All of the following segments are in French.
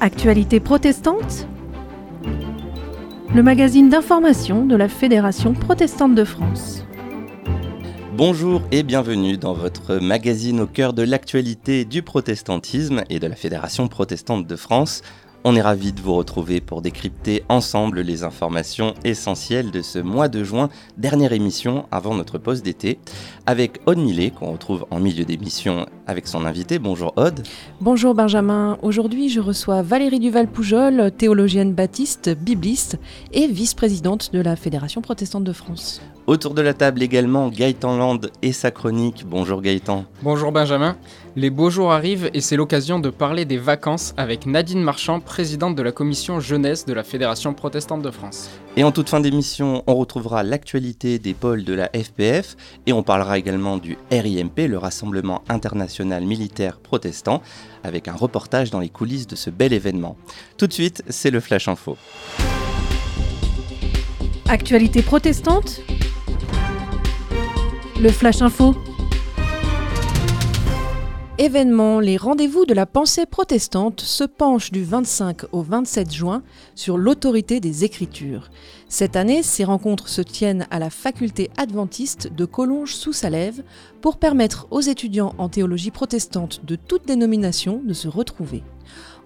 Actualité protestante Le magazine d'information de la Fédération protestante de France. Bonjour et bienvenue dans votre magazine au cœur de l'actualité du protestantisme et de la Fédération protestante de France. On est ravis de vous retrouver pour décrypter ensemble les informations essentielles de ce mois de juin, dernière émission avant notre pause d'été, avec Aude Millet, qu'on retrouve en milieu d'émission avec son invité. Bonjour Aude. Bonjour Benjamin. Aujourd'hui, je reçois Valérie Duval-Poujol, théologienne baptiste, bibliste et vice-présidente de la Fédération protestante de France. Autour de la table également Gaëtan Land et sa chronique. Bonjour Gaëtan. Bonjour Benjamin. Les beaux jours arrivent et c'est l'occasion de parler des vacances avec Nadine Marchand, présidente de la commission jeunesse de la Fédération protestante de France. Et en toute fin d'émission, on retrouvera l'actualité des pôles de la FPF et on parlera également du RIMP, le Rassemblement international militaire protestant, avec un reportage dans les coulisses de ce bel événement. Tout de suite, c'est le Flash Info. Actualité protestante le Flash Info. Événement, les rendez-vous de la pensée protestante se penchent du 25 au 27 juin sur l'autorité des Écritures. Cette année, ces rencontres se tiennent à la faculté adventiste de Collonges-sous-Salève pour permettre aux étudiants en théologie protestante de toute dénomination de se retrouver.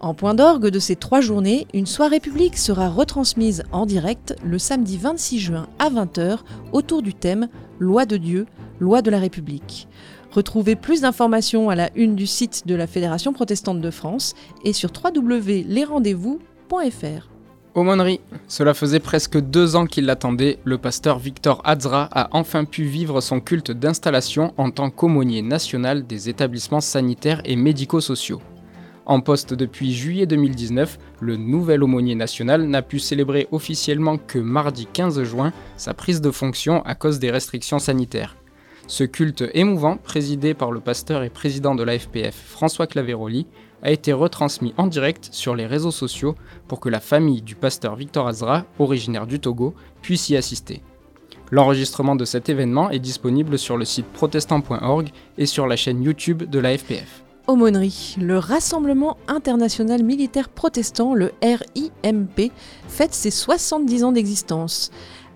En point d'orgue de ces trois journées, une soirée publique sera retransmise en direct le samedi 26 juin à 20h autour du thème Loi de Dieu, Loi de la République. Retrouvez plus d'informations à la une du site de la Fédération protestante de France et sur www.lesrendezvous.fr. Aumônerie. Cela faisait presque deux ans qu'il l'attendait. Le pasteur Victor Azra a enfin pu vivre son culte d'installation en tant qu'aumônier national des établissements sanitaires et médico-sociaux. En poste depuis juillet 2019, le nouvel aumônier national n'a pu célébrer officiellement que mardi 15 juin sa prise de fonction à cause des restrictions sanitaires. Ce culte émouvant, présidé par le pasteur et président de la FPF François Claveroli, a été retransmis en direct sur les réseaux sociaux pour que la famille du pasteur Victor Azra, originaire du Togo, puisse y assister. L'enregistrement de cet événement est disponible sur le site protestant.org et sur la chaîne YouTube de la FPF. Aumônerie, le Rassemblement international militaire protestant, le RIMP, fête ses 70 ans d'existence.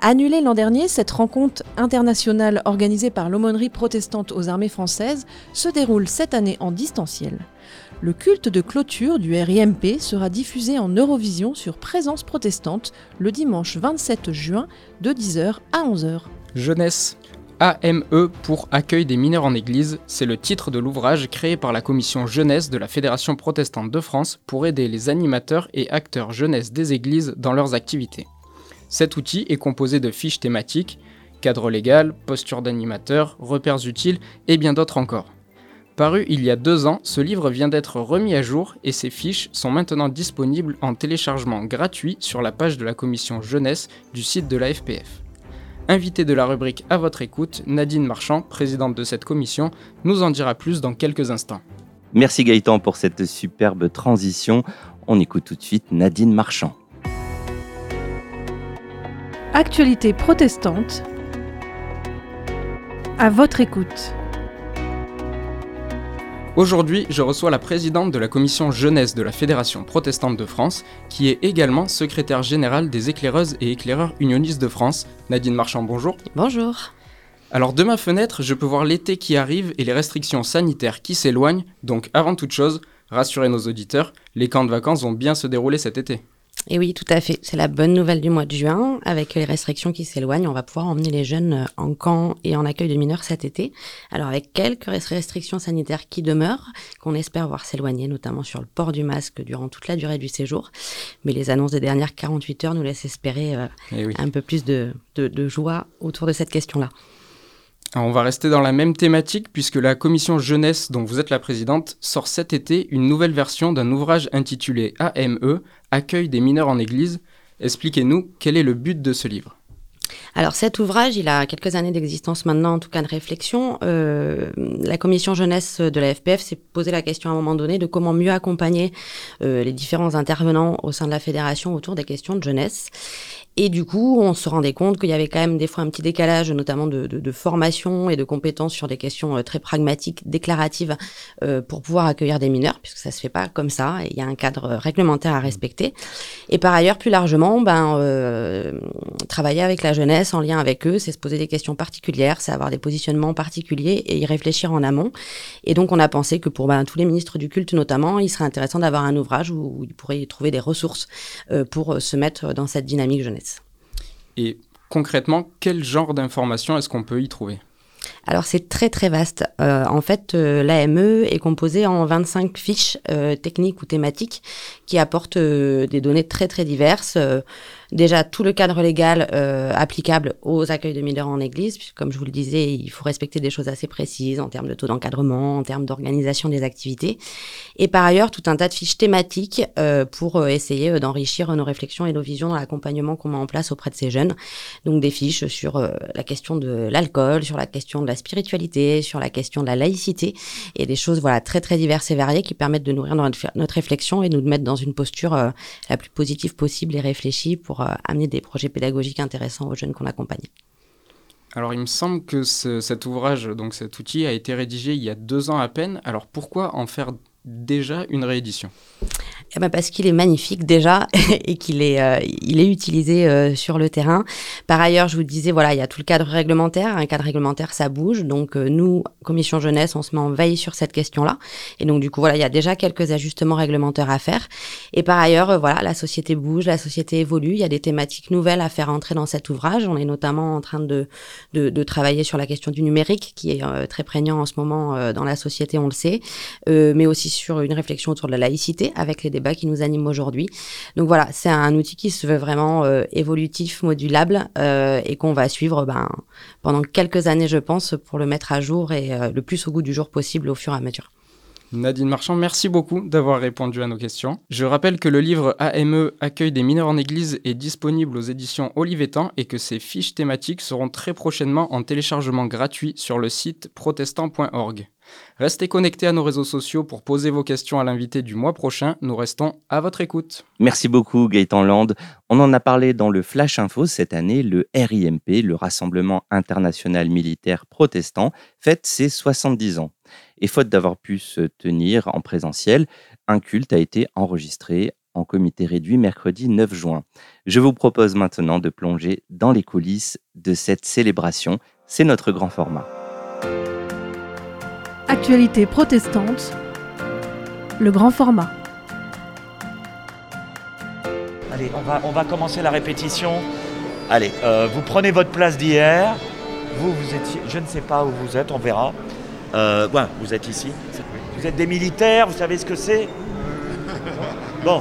Annulée l'an dernier, cette rencontre internationale organisée par l'aumônerie protestante aux armées françaises se déroule cette année en distanciel. Le culte de clôture du RIMP sera diffusé en Eurovision sur Présence protestante le dimanche 27 juin de 10h à 11h. Jeunesse, AME pour Accueil des mineurs en Église, c'est le titre de l'ouvrage créé par la commission jeunesse de la Fédération protestante de France pour aider les animateurs et acteurs jeunesse des églises dans leurs activités. Cet outil est composé de fiches thématiques, cadre légal, posture d'animateur, repères utiles et bien d'autres encore. Paru il y a deux ans, ce livre vient d'être remis à jour et ses fiches sont maintenant disponibles en téléchargement gratuit sur la page de la commission jeunesse du site de la FPF. Invité de la rubrique À votre écoute, Nadine Marchand, présidente de cette commission, nous en dira plus dans quelques instants. Merci Gaëtan pour cette superbe transition. On écoute tout de suite Nadine Marchand. Actualité protestante. À votre écoute. Aujourd'hui, je reçois la présidente de la commission jeunesse de la Fédération protestante de France, qui est également secrétaire générale des éclaireuses et éclaireurs unionistes de France. Nadine Marchand, bonjour. Bonjour. Alors de ma fenêtre, je peux voir l'été qui arrive et les restrictions sanitaires qui s'éloignent, donc avant toute chose, rassurez nos auditeurs, les camps de vacances vont bien se dérouler cet été. Et oui, tout à fait. C'est la bonne nouvelle du mois de juin. Avec les restrictions qui s'éloignent, on va pouvoir emmener les jeunes euh, en camp et en accueil de mineurs cet été. Alors avec quelques restrictions sanitaires qui demeurent, qu'on espère voir s'éloigner, notamment sur le port du masque durant toute la durée du séjour. Mais les annonces des dernières 48 heures nous laissent espérer euh, eh un peu plus de, de joie autour de cette question-là on va rester dans la même thématique puisque la commission jeunesse dont vous êtes la présidente sort cet été une nouvelle version d'un ouvrage intitulé AME, Accueil des mineurs en Église. Expliquez-nous quel est le but de ce livre. Alors cet ouvrage, il a quelques années d'existence maintenant, en tout cas de réflexion. Euh, la commission jeunesse de la FPF s'est posé la question à un moment donné de comment mieux accompagner euh, les différents intervenants au sein de la fédération autour des questions de jeunesse. Et du coup, on se rendait compte qu'il y avait quand même des fois un petit décalage, notamment de, de, de formation et de compétences sur des questions euh, très pragmatiques, déclaratives, euh, pour pouvoir accueillir des mineurs, puisque ça se fait pas comme ça. Il y a un cadre réglementaire à respecter. Et par ailleurs, plus largement, ben, euh, travailler avec la jeunesse, en lien avec eux, c'est se poser des questions particulières, c'est avoir des positionnements particuliers et y réfléchir en amont. Et donc, on a pensé que pour ben, tous les ministres du culte, notamment, il serait intéressant d'avoir un ouvrage où, où ils pourraient y trouver des ressources euh, pour se mettre dans cette dynamique jeunesse. Et concrètement, quel genre d'informations est-ce qu'on peut y trouver? Alors c'est très très vaste. Euh, en fait, euh, l'AME est composée en 25 fiches euh, techniques ou thématiques qui apportent des données très très diverses. Euh, déjà tout le cadre légal applicable aux accueils de mineurs en église, puisque comme je vous le disais, il faut respecter des choses assez précises en termes de taux d'encadrement, en termes d'organisation des activités. Et par ailleurs, tout un tas de fiches thématiques pour essayer d'enrichir nos réflexions et nos visions dans l'accompagnement qu'on met en place auprès de ces jeunes. Donc des fiches sur la question de l'alcool, sur la question de la spiritualité, sur la question de la laïcité, et des choses voilà très très diverses et variées qui permettent de nourrir notre, réflexion et nous mettre dans une posture euh, la plus positive possible et réfléchie pour euh, amener des projets pédagogiques intéressants aux jeunes qu'on accompagne. Alors, il me semble que ce, cet ouvrage, donc cet outil, a été rédigé il y a deux ans à peine. Alors, pourquoi en faire déjà une réédition? Eh ben parce qu'il est magnifique déjà et qu'il est, euh, il est utilisé euh, sur le terrain. Par ailleurs, je vous disais, voilà, il y a tout le cadre réglementaire. Un cadre réglementaire, ça bouge. Donc, euh, nous, Commission Jeunesse, on se met en veille sur cette question-là. Et donc, du coup, voilà, il y a déjà quelques ajustements réglementaires à faire. Et par ailleurs, euh, voilà, la société bouge, la société évolue. Il y a des thématiques nouvelles à faire entrer dans cet ouvrage. On est notamment en train de, de, de travailler sur la question du numérique, qui est euh, très prégnant en ce moment dans la société, on le sait, mais aussi sur une réflexion autour de la laïcité avec les débats qui nous animent aujourd'hui. Donc voilà, c'est un outil qui se veut vraiment euh, évolutif, modulable euh, et qu'on va suivre ben, pendant quelques années, je pense, pour le mettre à jour et euh, le plus au goût du jour possible au fur et à mesure. Nadine Marchand, merci beaucoup d'avoir répondu à nos questions. Je rappelle que le livre AME Accueil des mineurs en église est disponible aux éditions Olivetan et que ses fiches thématiques seront très prochainement en téléchargement gratuit sur le site protestant.org. Restez connectés à nos réseaux sociaux pour poser vos questions à l'invité du mois prochain. Nous restons à votre écoute. Merci beaucoup Gaëtan Land. On en a parlé dans le Flash Info cette année. Le RIMP, le Rassemblement international militaire protestant, fête ses 70 ans. Et faute d'avoir pu se tenir en présentiel, un culte a été enregistré en comité réduit mercredi 9 juin. Je vous propose maintenant de plonger dans les coulisses de cette célébration. C'est notre grand format. Actualité protestante, le grand format. Allez, on va, on va commencer la répétition. Allez, euh, vous prenez votre place d'hier. Vous, vous étiez, je ne sais pas où vous êtes, on verra. Euh, ouais, vous êtes ici. Vous êtes des militaires, vous savez ce que c'est? Bon,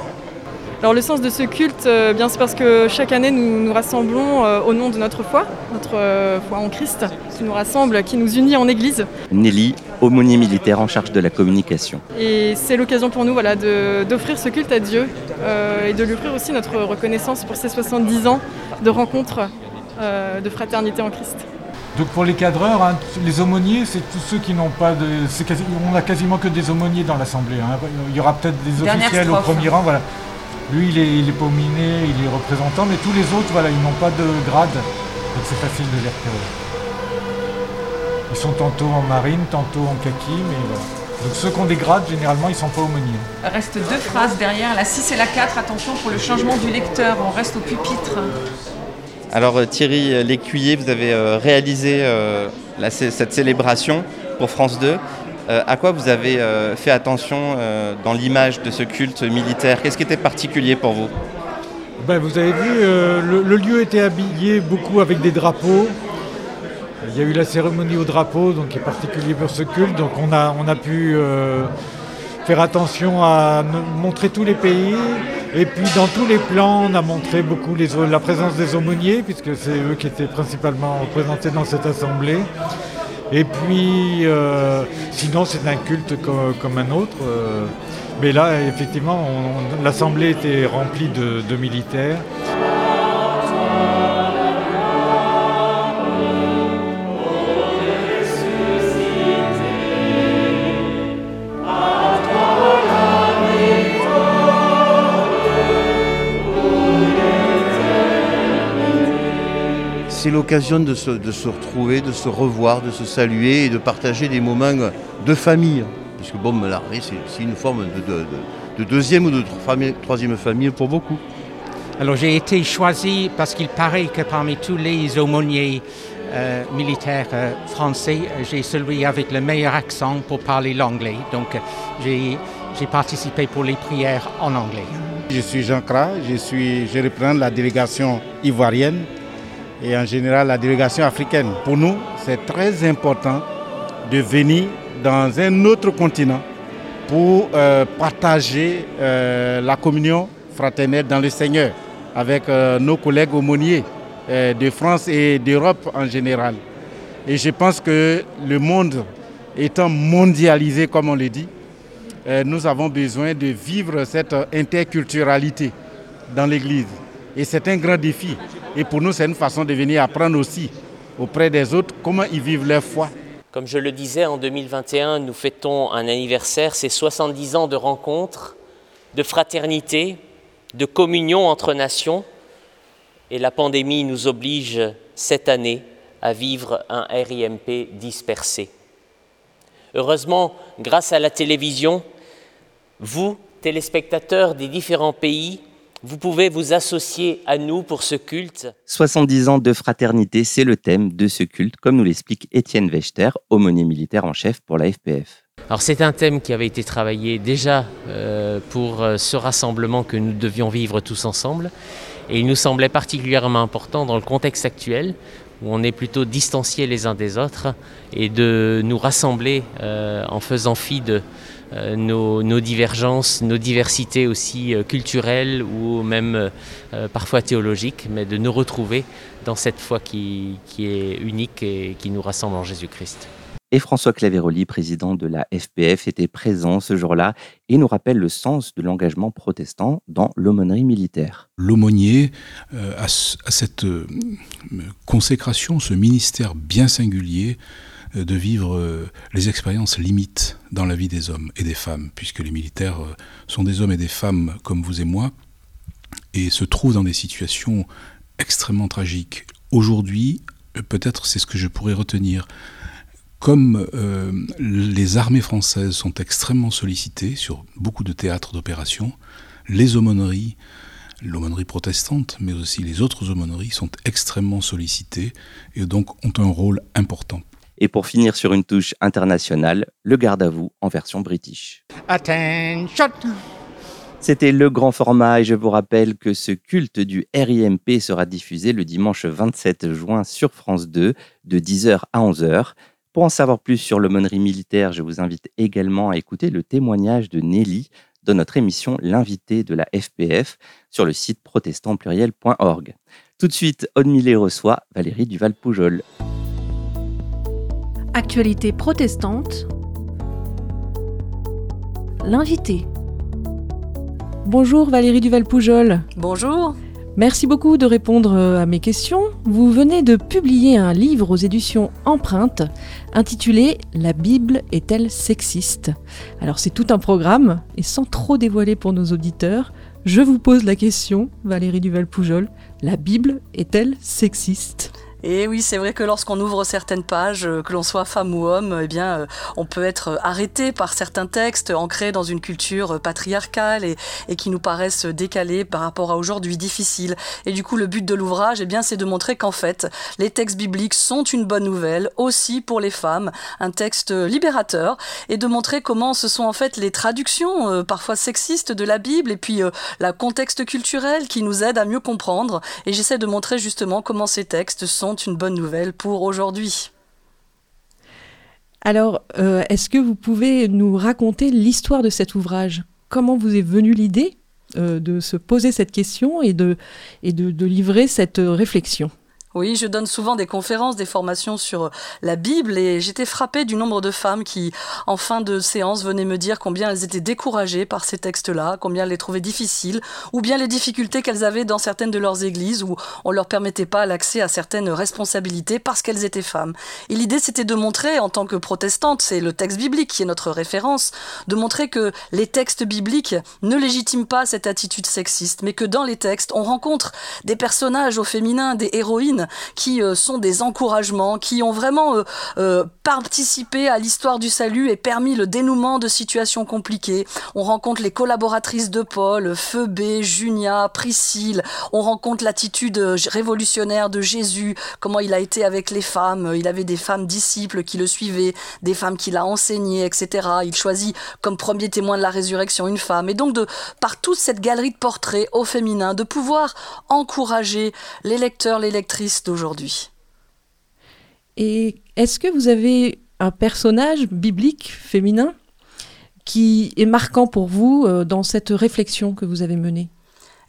Alors le sens de ce culte, euh, bien c'est parce que chaque année nous nous rassemblons euh, au nom de notre foi, notre euh, foi en Christ, qui nous rassemble, qui nous unit en Église. Nelly, aumônier militaire en charge de la communication. Et c'est l'occasion pour nous voilà, de- d'offrir ce culte à Dieu euh, et de lui offrir aussi notre reconnaissance pour ses 70 ans de rencontres, euh, de fraternité en Christ. Donc pour les cadreurs, hein, les aumôniers, c'est tous ceux qui n'ont pas de... quasi- on a quasiment que des aumôniers dans l'Assemblée. hein. Il y aura peut-être des Dernière officiels au premier rang. Voilà. Lui, il est, il est aumônier, il est représentant, mais tous les autres, voilà, ils n'ont pas de grade. Donc c'est facile de les repérer. Ils sont tantôt en marine, tantôt en kaki, mais voilà. Donc ceux des grades, généralement, ils sont pas aumôniers. Reste deux phrases derrière, la 6 et la 4. Attention pour le changement du lecteur, on reste au pupitre. Alors euh, Thierry Lécuyer, vous avez euh, réalisé euh, cette célébration pour France 2. Euh, à quoi vous avez euh, fait attention euh, dans l'image de ce culte militaire? Qu'est-ce qui était particulier pour vous? Ben, vous avez vu, euh, le, le lieu était habillé beaucoup avec des drapeaux. Il y a eu la cérémonie au drapeau, donc qui est particulier pour ce culte. Donc on a, on a pu euh, faire attention à montrer tous les pays. Et puis dans tous les plans, on a montré beaucoup la présence des aumôniers, puisque c'est eux qui étaient principalement représentés dans cette assemblée. Et puis, euh, sinon, c'est un culte co- comme, un autre. euh, mais là, effectivement, l'assemblée était remplie de militaires. L'occasion de se, retrouver, de se revoir, de se saluer et de partager des moments de famille. Puisque bon, l'armée, c'est une forme de, deuxième ou de troisième famille pour beaucoup. Alors j'ai été choisi parce qu'il paraît que parmi tous les aumôniers euh, militaires euh, français, j'ai celui avec le meilleur accent pour parler l'anglais. Donc j'ai participé pour les prières en anglais. Je suis Jean Cra, je, suis, je représente la délégation ivoirienne et en général la délégation africaine. Pour nous, c'est très important de venir dans un autre continent pour euh, partager la communion fraternelle dans le Seigneur avec euh, nos collègues aumôniers euh, de France et d'Europe en général. Et je pense que le monde étant mondialisé, comme on le dit, euh, nous avons besoin de vivre cette interculturalité dans l'Église. Et c'est un grand défi. Et pour nous, c'est une façon de venir apprendre aussi auprès des autres comment ils vivent leur foi. Comme je le disais, en 2021, nous fêtons un anniversaire, c'est 70 ans de rencontres, de fraternité, de communion entre nations. Et la pandémie nous oblige cette année à vivre un RIMP dispersé. Heureusement, grâce à la télévision, vous, téléspectateurs des différents pays, vous pouvez vous associer à nous pour ce culte. 70 ans de fraternité, c'est le thème de ce culte, comme nous l'explique Étienne Wechter, aumônier militaire en chef pour la FPF. Alors c'est un thème qui avait été travaillé déjà euh, pour euh, ce rassemblement que nous devions vivre tous ensemble. Et il nous semblait particulièrement important dans le contexte actuel où on est plutôt distanciés les uns des autres et de nous rassembler euh, en faisant fi de nos, divergences, nos diversités aussi culturelles ou même parfois théologiques, mais de nous retrouver dans cette foi qui est unique et qui nous rassemble en Jésus-Christ. Et François Claveroli, président de la FPF, était présent ce jour-là et nous rappelle le sens de l'engagement protestant dans l'aumônerie militaire. L'aumônier euh, a, cette euh, consécration, ce ministère bien singulier euh, de vivre les expériences limites dans la vie des hommes et des femmes, puisque les militaires sont des hommes et des femmes comme vous et moi, et se trouvent dans des situations extrêmement tragiques. Aujourd'hui, peut-être c'est ce que je pourrais retenir, comme euh, les armées françaises sont extrêmement sollicitées sur beaucoup de théâtres d'opération, les aumôneries, l'aumônerie protestante, mais aussi les autres aumôneries sont extrêmement sollicitées et donc ont un rôle important. Et pour finir sur une touche internationale, le garde à vous en version british. Attention c'était le grand format et je vous rappelle que ce culte du RIMP sera diffusé le dimanche 27 juin sur France 2 de 10h à 11h. Pour en savoir plus sur l'aumônerie militaire, je vous invite également à écouter le témoignage de Nelly dans notre émission L'invité de la FPF sur le site protestantpluriel.org. Tout de suite, Millet reçoit Valérie Duval-Poujol. Actualité protestante. L'invité. Bonjour Valérie Duval-Poujol. Bonjour. Merci beaucoup de répondre euh, à mes questions. Vous venez de publier un livre aux éditions Empreinte intitulé La Bible est-elle sexiste? Alors c'est tout un programme et sans trop dévoiler pour nos auditeurs, je vous pose la question, Valérie Duval-Poujol, la Bible est-elle sexiste? Et oui, c'est vrai que lorsqu'on ouvre certaines pages, euh, que l'on soit femme ou homme, eh bien, euh, on peut être arrêté par certains textes ancrés dans une culture patriarcale et, qui nous paraissent décalés par rapport à aujourd'hui, difficiles. Et du coup, le but de l'ouvrage, eh bien, c'est de montrer qu'en fait, les textes bibliques sont une bonne nouvelle aussi pour les femmes, un texte libérateur, et de montrer comment ce sont en fait les traductions euh, parfois sexistes de la Bible et puis la contexte culturel qui nous aide à mieux comprendre. Et j'essaie de montrer justement comment ces textes sont une bonne nouvelle pour aujourd'hui. Alors, euh, est-ce que vous pouvez nous raconter l'histoire de cet ouvrage? Comment vous est venue l'idée euh, de se poser cette question et de, et de livrer cette réflexion? Oui, je donne souvent des conférences, des formations sur la Bible et j'étais frappée du nombre de femmes qui, en fin de séance, venaient me dire combien elles étaient découragées par ces textes-là, combien elles les trouvaient difficiles, ou bien les difficultés qu'elles avaient dans certaines de leurs églises où on leur permettait pas l'accès à certaines responsabilités parce qu'elles étaient femmes. Et l'idée, c'était de montrer, en tant que protestante, c'est le texte biblique qui est notre référence, de montrer que les textes bibliques ne légitiment pas cette attitude sexiste, mais que dans les textes, on rencontre des personnages au féminin, des héroïnes, qui sont des encouragements, qui ont vraiment participé à l'histoire du salut et permis le dénouement de situations compliquées. On rencontre les collaboratrices de Paul, Phoebe, Junia, Priscille. On rencontre l'attitude révolutionnaire de Jésus, comment il a été avec les femmes. Il avait des femmes disciples qui le suivaient, des femmes qu'il a enseignées, etc. Il choisit comme premier témoin de la résurrection une femme. Et donc, par toute cette galerie de portraits au féminin, de pouvoir encourager les lecteurs, les lectrices d'aujourd'hui. Et est-ce que vous avez un personnage biblique féminin qui est marquant pour vous euh, dans cette réflexion que vous avez menée?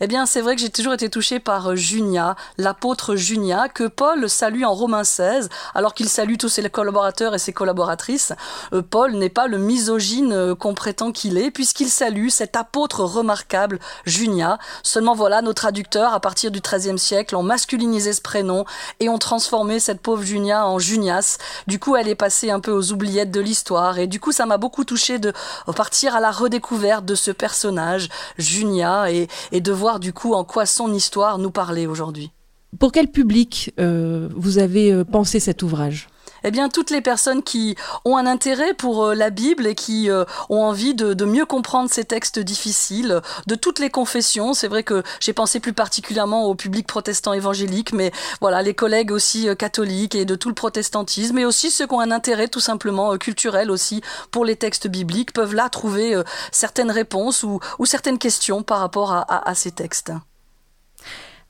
Eh bien, c'est vrai que j'ai toujours été touchée par euh, Junia, l'apôtre Junia, que Paul salue en Romains 16, alors qu'il salue tous ses collaborateurs et ses collaboratrices. Euh, Paul n'est pas le misogyne euh, qu'on prétend qu'il est, puisqu'il salue cet apôtre remarquable, Junia. Seulement voilà, nos traducteurs, à partir du XIIIe siècle, ont masculinisé ce prénom et ont transformé cette pauvre Junia en Junias. Du coup, elle est passée un peu aux oubliettes de l'histoire, et du coup, ça m'a beaucoup touché de partir à la redécouverte de ce personnage, Junia, et de voir du coup en quoi son histoire nous parlait aujourd'hui. Pour quel public euh, vous avez euh, pensé cet ouvrage? Eh bien, toutes les personnes qui ont un intérêt pour euh, la Bible et qui ont envie de, mieux comprendre ces textes difficiles, de toutes les confessions. C'est vrai que j'ai pensé plus particulièrement au public protestant évangélique, mais voilà, les collègues aussi catholiques et de tout le protestantisme, et aussi ceux qui ont un intérêt tout simplement culturel aussi pour les textes bibliques peuvent là trouver certaines réponses ou, certaines questions par rapport à ces textes.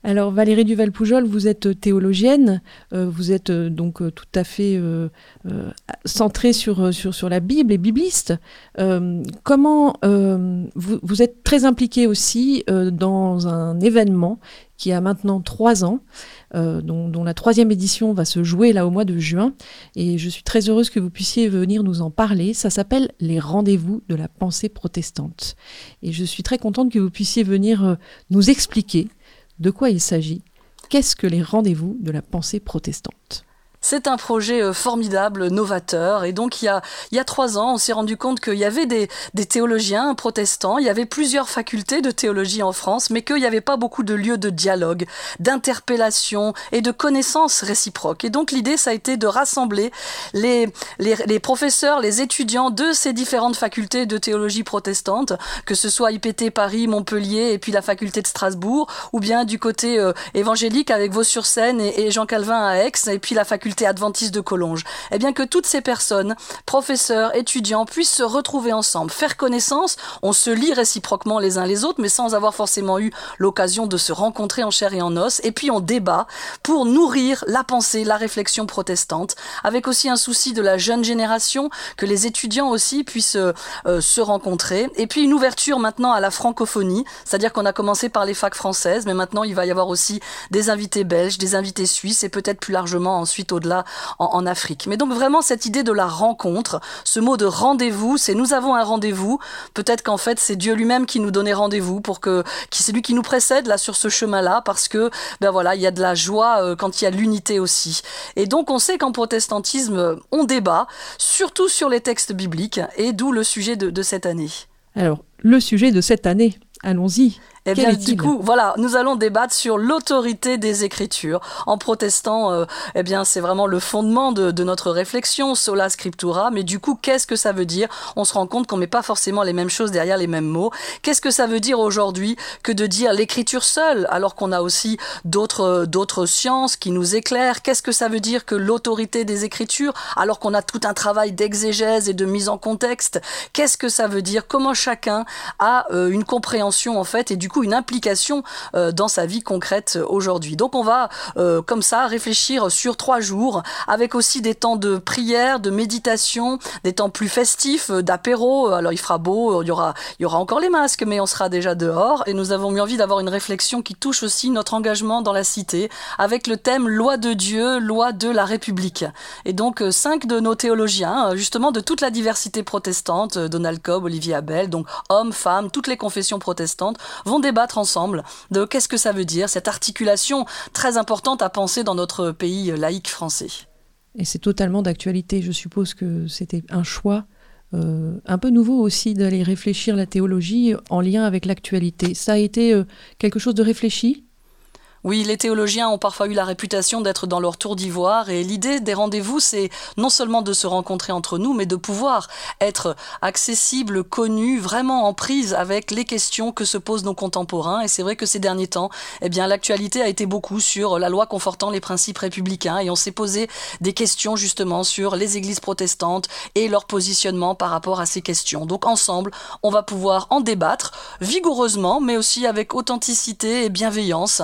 Alors Valérie Duval-Poujol, vous êtes théologienne, euh, vous êtes euh, donc euh, tout à fait centrée sur, sur, sur, la Bible et bibliste. comment vous, vous, êtes très impliquée aussi dans un événement qui a maintenant trois ans, dont, la troisième édition va se jouer là au mois de juin. Et je suis très heureuse que vous puissiez venir nous en parler. Ça s'appelle les rendez-vous de la pensée protestante. Et je suis très contente que vous puissiez venir nous expliquer de quoi il s'agit? Qu'est-ce que les rendez-vous de la pensée protestante? C'est un projet euh, formidable, novateur. Et donc, il y a, il y a trois ans, on s'est rendu compte qu'il y avait des, des, théologiens protestants, il y avait plusieurs facultés de théologie en France, mais qu'il n'y avait pas beaucoup de lieux de dialogue, d'interpellation et de connaissances réciproques. Et donc, l'idée, ça a été de rassembler les, les, professeurs, les étudiants de ces différentes facultés de théologie protestante, que ce soit IPT Paris, Montpellier et puis la faculté de Strasbourg, ou bien du côté euh, évangélique avec Vaux-sur-Seine et, et Jean Calvin à Aix, et puis la faculté adventiste de Collonges, eh bien que toutes ces personnes, professeurs, étudiants, puissent se retrouver ensemble, faire connaissance. On se lit réciproquement les uns les autres, mais sans avoir forcément eu l'occasion de se rencontrer en chair et en os. Et puis on débat pour nourrir la pensée, la réflexion protestante, avec aussi un souci de la jeune génération, que les étudiants aussi puissent euh, se rencontrer. Et puis une ouverture maintenant à la francophonie, c'est-à-dire qu'on a commencé par les facs françaises, mais maintenant il va y avoir aussi des invités belges, des invités suisses et peut-être plus largement ensuite au là en, Afrique. Mais donc vraiment cette idée de la rencontre, ce mot de rendez-vous, c'est nous avons un rendez-vous. Peut-être qu'en fait c'est Dieu lui-même qui nous donnait rendez-vous pour que, qui c'est lui qui nous précède là sur ce chemin-là parce que ben voilà il y a de la joie euh, quand il y a l'unité aussi. Et donc on sait qu'en protestantisme on débat surtout sur les textes bibliques et d'où le sujet de cette année. Alors le sujet de cette année, allons-y. Eh bien, du coup, voilà, nous allons débattre sur l'autorité des Écritures. En protestant, euh, eh bien, c'est vraiment le fondement de, de, notre réflexion, sola scriptura. Mais du coup, qu'est-ce que ça veut dire? On se rend compte qu'on met pas forcément les mêmes choses derrière les mêmes mots. Qu'est-ce que ça veut dire aujourd'hui que de dire l'Écriture seule, alors qu'on a aussi d'autres d'autres sciences qui nous éclairent? Qu'est-ce que ça veut dire que l'autorité des Écritures, alors qu'on a tout un travail d'exégèse et de mise en contexte? Qu'est-ce que ça veut dire? Comment chacun a euh, une compréhension en fait? Et du une implication euh, dans sa vie concrète euh, aujourd'hui. Donc on va euh, comme ça réfléchir sur trois jours avec aussi des temps de prière, de méditation, des temps plus festifs, d'apéro. Alors il fera beau, il y aura, il y aura encore les masques, mais on sera déjà dehors et nous avons eu envie d'avoir une réflexion qui touche aussi notre engagement dans la cité avec le thème loi de Dieu, loi de la République. Et donc cinq de nos théologiens, justement de toute la diversité protestante, Donald Cobb, Olivier Abel, donc hommes, femmes, toutes les confessions protestantes, vont débattre ensemble de qu'est-ce que ça veut dire, cette articulation très importante à penser dans notre pays laïque français. Et c'est totalement d'actualité. Je suppose que c'était un choix euh, un peu nouveau aussi d'aller réfléchir la théologie en lien avec l'actualité. Ça a été euh, quelque chose de réfléchi? Oui, les théologiens ont parfois eu la réputation d'être dans leur tour d'ivoire et l'idée des rendez-vous, c'est non seulement de se rencontrer entre nous, mais de pouvoir être accessible, connu, vraiment en prise avec les questions que se posent nos contemporains. Et c'est vrai que ces derniers temps, eh bien, l'actualité a été beaucoup sur la loi confortant les principes républicains et on s'est posé des questions justement sur les églises protestantes et leur positionnement par rapport à ces questions. Donc ensemble, on va pouvoir en débattre vigoureusement, mais aussi avec authenticité et bienveillance.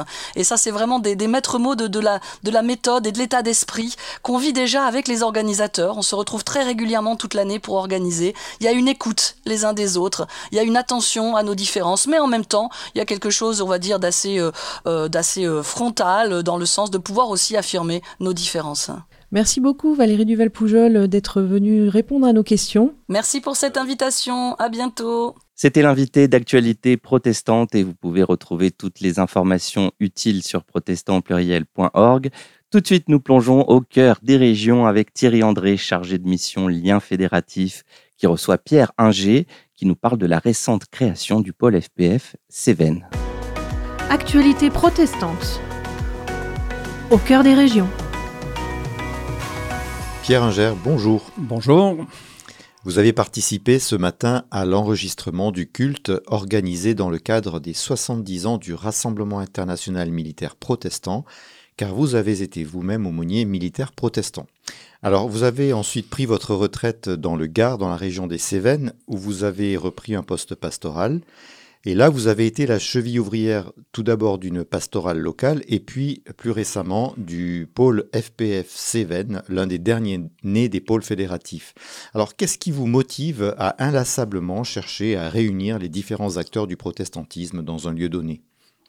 Ça, c'est vraiment des, maîtres mots de, la, de la méthode et de l'état d'esprit qu'on vit déjà avec les organisateurs. On se retrouve très régulièrement toute l'année pour organiser. Il y a une écoute les uns des autres, il y a une attention à nos différences, mais en même temps, il y a quelque chose, on va dire, d'assez euh, euh, d'assez euh, frontal dans le sens de pouvoir aussi affirmer nos différences. Merci beaucoup Valérie Duval-Poujol d'être venue répondre à nos questions. Merci pour cette invitation. À bientôt. C'était l'invité d'actualité protestante et vous pouvez retrouver toutes les informations utiles sur protestantpluriel.org. Tout de suite, nous plongeons au cœur des régions avec Thierry André, chargé de mission Lien Fédératif, qui reçoit Pierre Inger, qui nous parle de la récente création du pôle FPF Cévennes. Actualité protestante. Au cœur des régions. Pierre Inger, bonjour. Bonjour. Vous avez participé ce matin à l'enregistrement du culte organisé dans le cadre des 70 ans du Rassemblement international militaire protestant, car vous avez été vous-même aumônier militaire protestant. Alors, vous avez ensuite pris votre retraite dans le Gard, dans la région des Cévennes, où vous avez repris un poste pastoral. Et là, vous avez été la cheville ouvrière tout d'abord d'une pastorale locale et puis plus récemment du pôle FPF Cévennes, l'un des derniers nés des pôles fédératifs. Alors, qu'est-ce qui vous motive à inlassablement chercher à réunir les différents acteurs du protestantisme dans un lieu donné?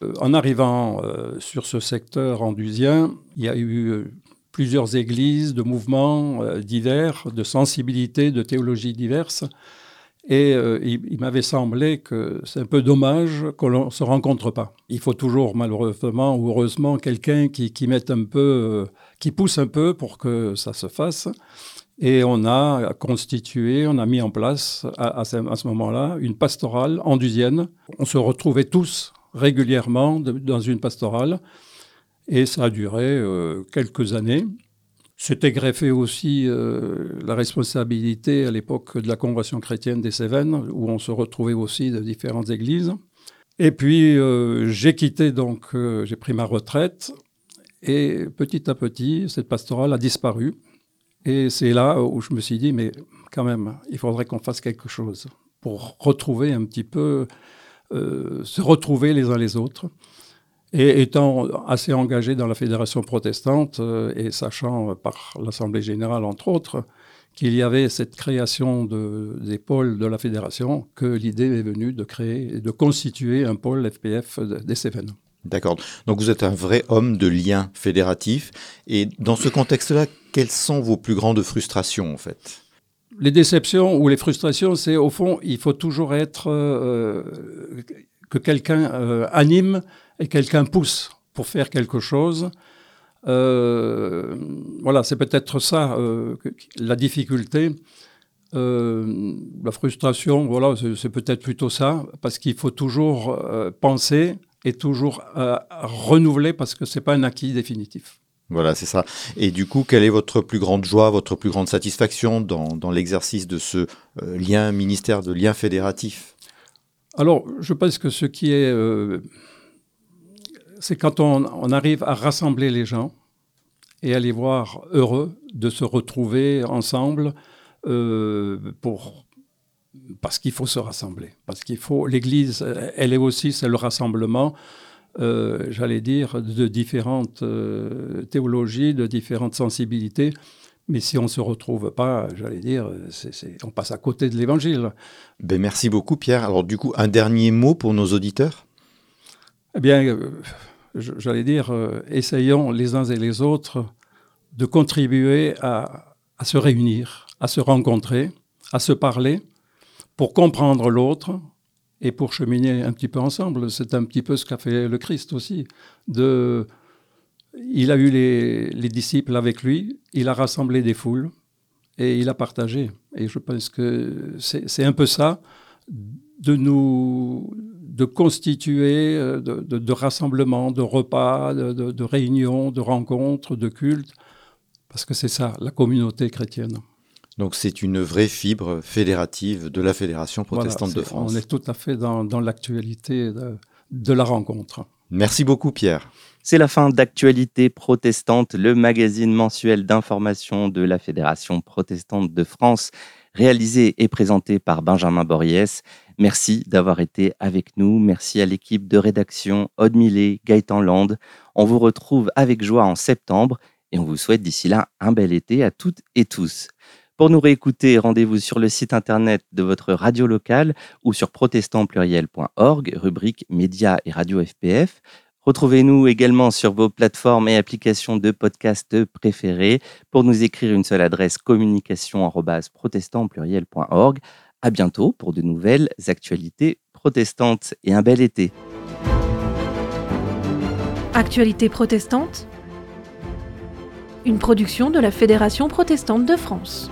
Euh, En arrivant euh, sur ce secteur andusien, il y a eu euh, plusieurs églises, de mouvements divers, de sensibilités, de théologies diverses. Et euh, il, m'avait semblé que c'est un peu dommage qu'on ne se rencontre pas. Il faut toujours, malheureusement ou heureusement, quelqu'un qui, qui mette un peu, euh, qui pousse un peu pour que ça se fasse. Et on a constitué, on a mis en place à, ce, moment-là une pastorale andusienne. On se retrouvait tous régulièrement dans une pastorale. Et ça a duré euh, quelques années. C'était greffé aussi euh, la responsabilité à l'époque de la Congrégation chrétienne des Cévennes, où on se retrouvait aussi de différentes églises. Et puis euh, j'ai quitté, donc euh, j'ai pris ma retraite, et petit à petit, cette pastorale a disparu. Et c'est là où je me suis dit, mais quand même, il faudrait qu'on fasse quelque chose pour retrouver un petit peu, se retrouver les uns les autres. Et étant assez engagé dans la fédération protestante euh, et sachant euh, par l'Assemblée générale, entre autres, qu'il y avait cette création de, des pôles de la fédération, que l'idée est venue de créer et de constituer un pôle FPF des Cévennes. D'accord. Donc vous êtes un vrai homme de lien fédératif. Et dans ce contexte-là, quelles sont vos plus grandes frustrations en fait? Les déceptions ou les frustrations, c'est au fond, il faut toujours être euh, que quelqu'un anime et quelqu'un pousse pour faire quelque chose. Euh, voilà, c'est peut-être ça euh, la difficulté. Euh, la frustration, voilà, c'est peut-être plutôt ça, parce qu'il faut toujours penser et toujours renouveler, parce que ce n'est pas un acquis définitif. Voilà, c'est ça. Et du coup, quelle est votre plus grande joie, votre plus grande satisfaction dans l'exercice de ce lien ministère de lien fédératif? Alors, je pense que ce qui est c'est quand on, arrive à rassembler les gens et à les voir heureux de se retrouver ensemble euh, parce qu'il faut se rassembler, parce qu'il faut l'Église, elle est aussi c'est le rassemblement, euh, j'allais dire, de différentes euh, théologies, de différentes sensibilités. Mais si on ne se retrouve pas, j'allais dire, on passe à côté de l'Évangile. Ben merci beaucoup Pierre. Alors du coup, un dernier mot pour nos auditeurs? Eh bien, j'allais dire, euh, essayons les uns et les autres de contribuer à, se réunir, à se rencontrer, à se parler, pour comprendre l'autre et pour cheminer un petit peu ensemble. C'est un petit peu ce qu'a fait le Christ aussi. De, il a eu les, les, disciples avec lui, il a rassemblé des foules et il a partagé. Et je pense que c'est un peu ça, de nous de constituer de, de, rassemblements, de repas, de, de, réunions, de rencontres, de cultes, parce que c'est ça, la communauté chrétienne. Donc c'est une vraie fibre fédérative de la Fédération protestante de France. On est tout à fait dans, dans l'actualité de la rencontre. Merci beaucoup Pierre. C'est la fin d'Actualité protestante, le magazine mensuel d'information de la Fédération protestante de France, réalisé et présenté par Benjamin Boriès. Merci d'avoir été avec nous. Merci à l'équipe de rédaction Aude Millet, Gaëtan Land. On vous retrouve avec joie en septembre et on vous souhaite d'ici là un bel été à toutes et tous. Pour nous réécouter, rendez-vous sur le site internet de votre radio locale ou sur protestantpluriel.org, rubrique médias et radio FPF. Retrouvez-nous également sur vos plateformes et applications de podcast préférées. Pour nous écrire une seule adresse communication@protestantpluriel.org. À bientôt pour de nouvelles actualités protestantes et un bel été. Actualité protestante Une production de la Fédération protestante de France.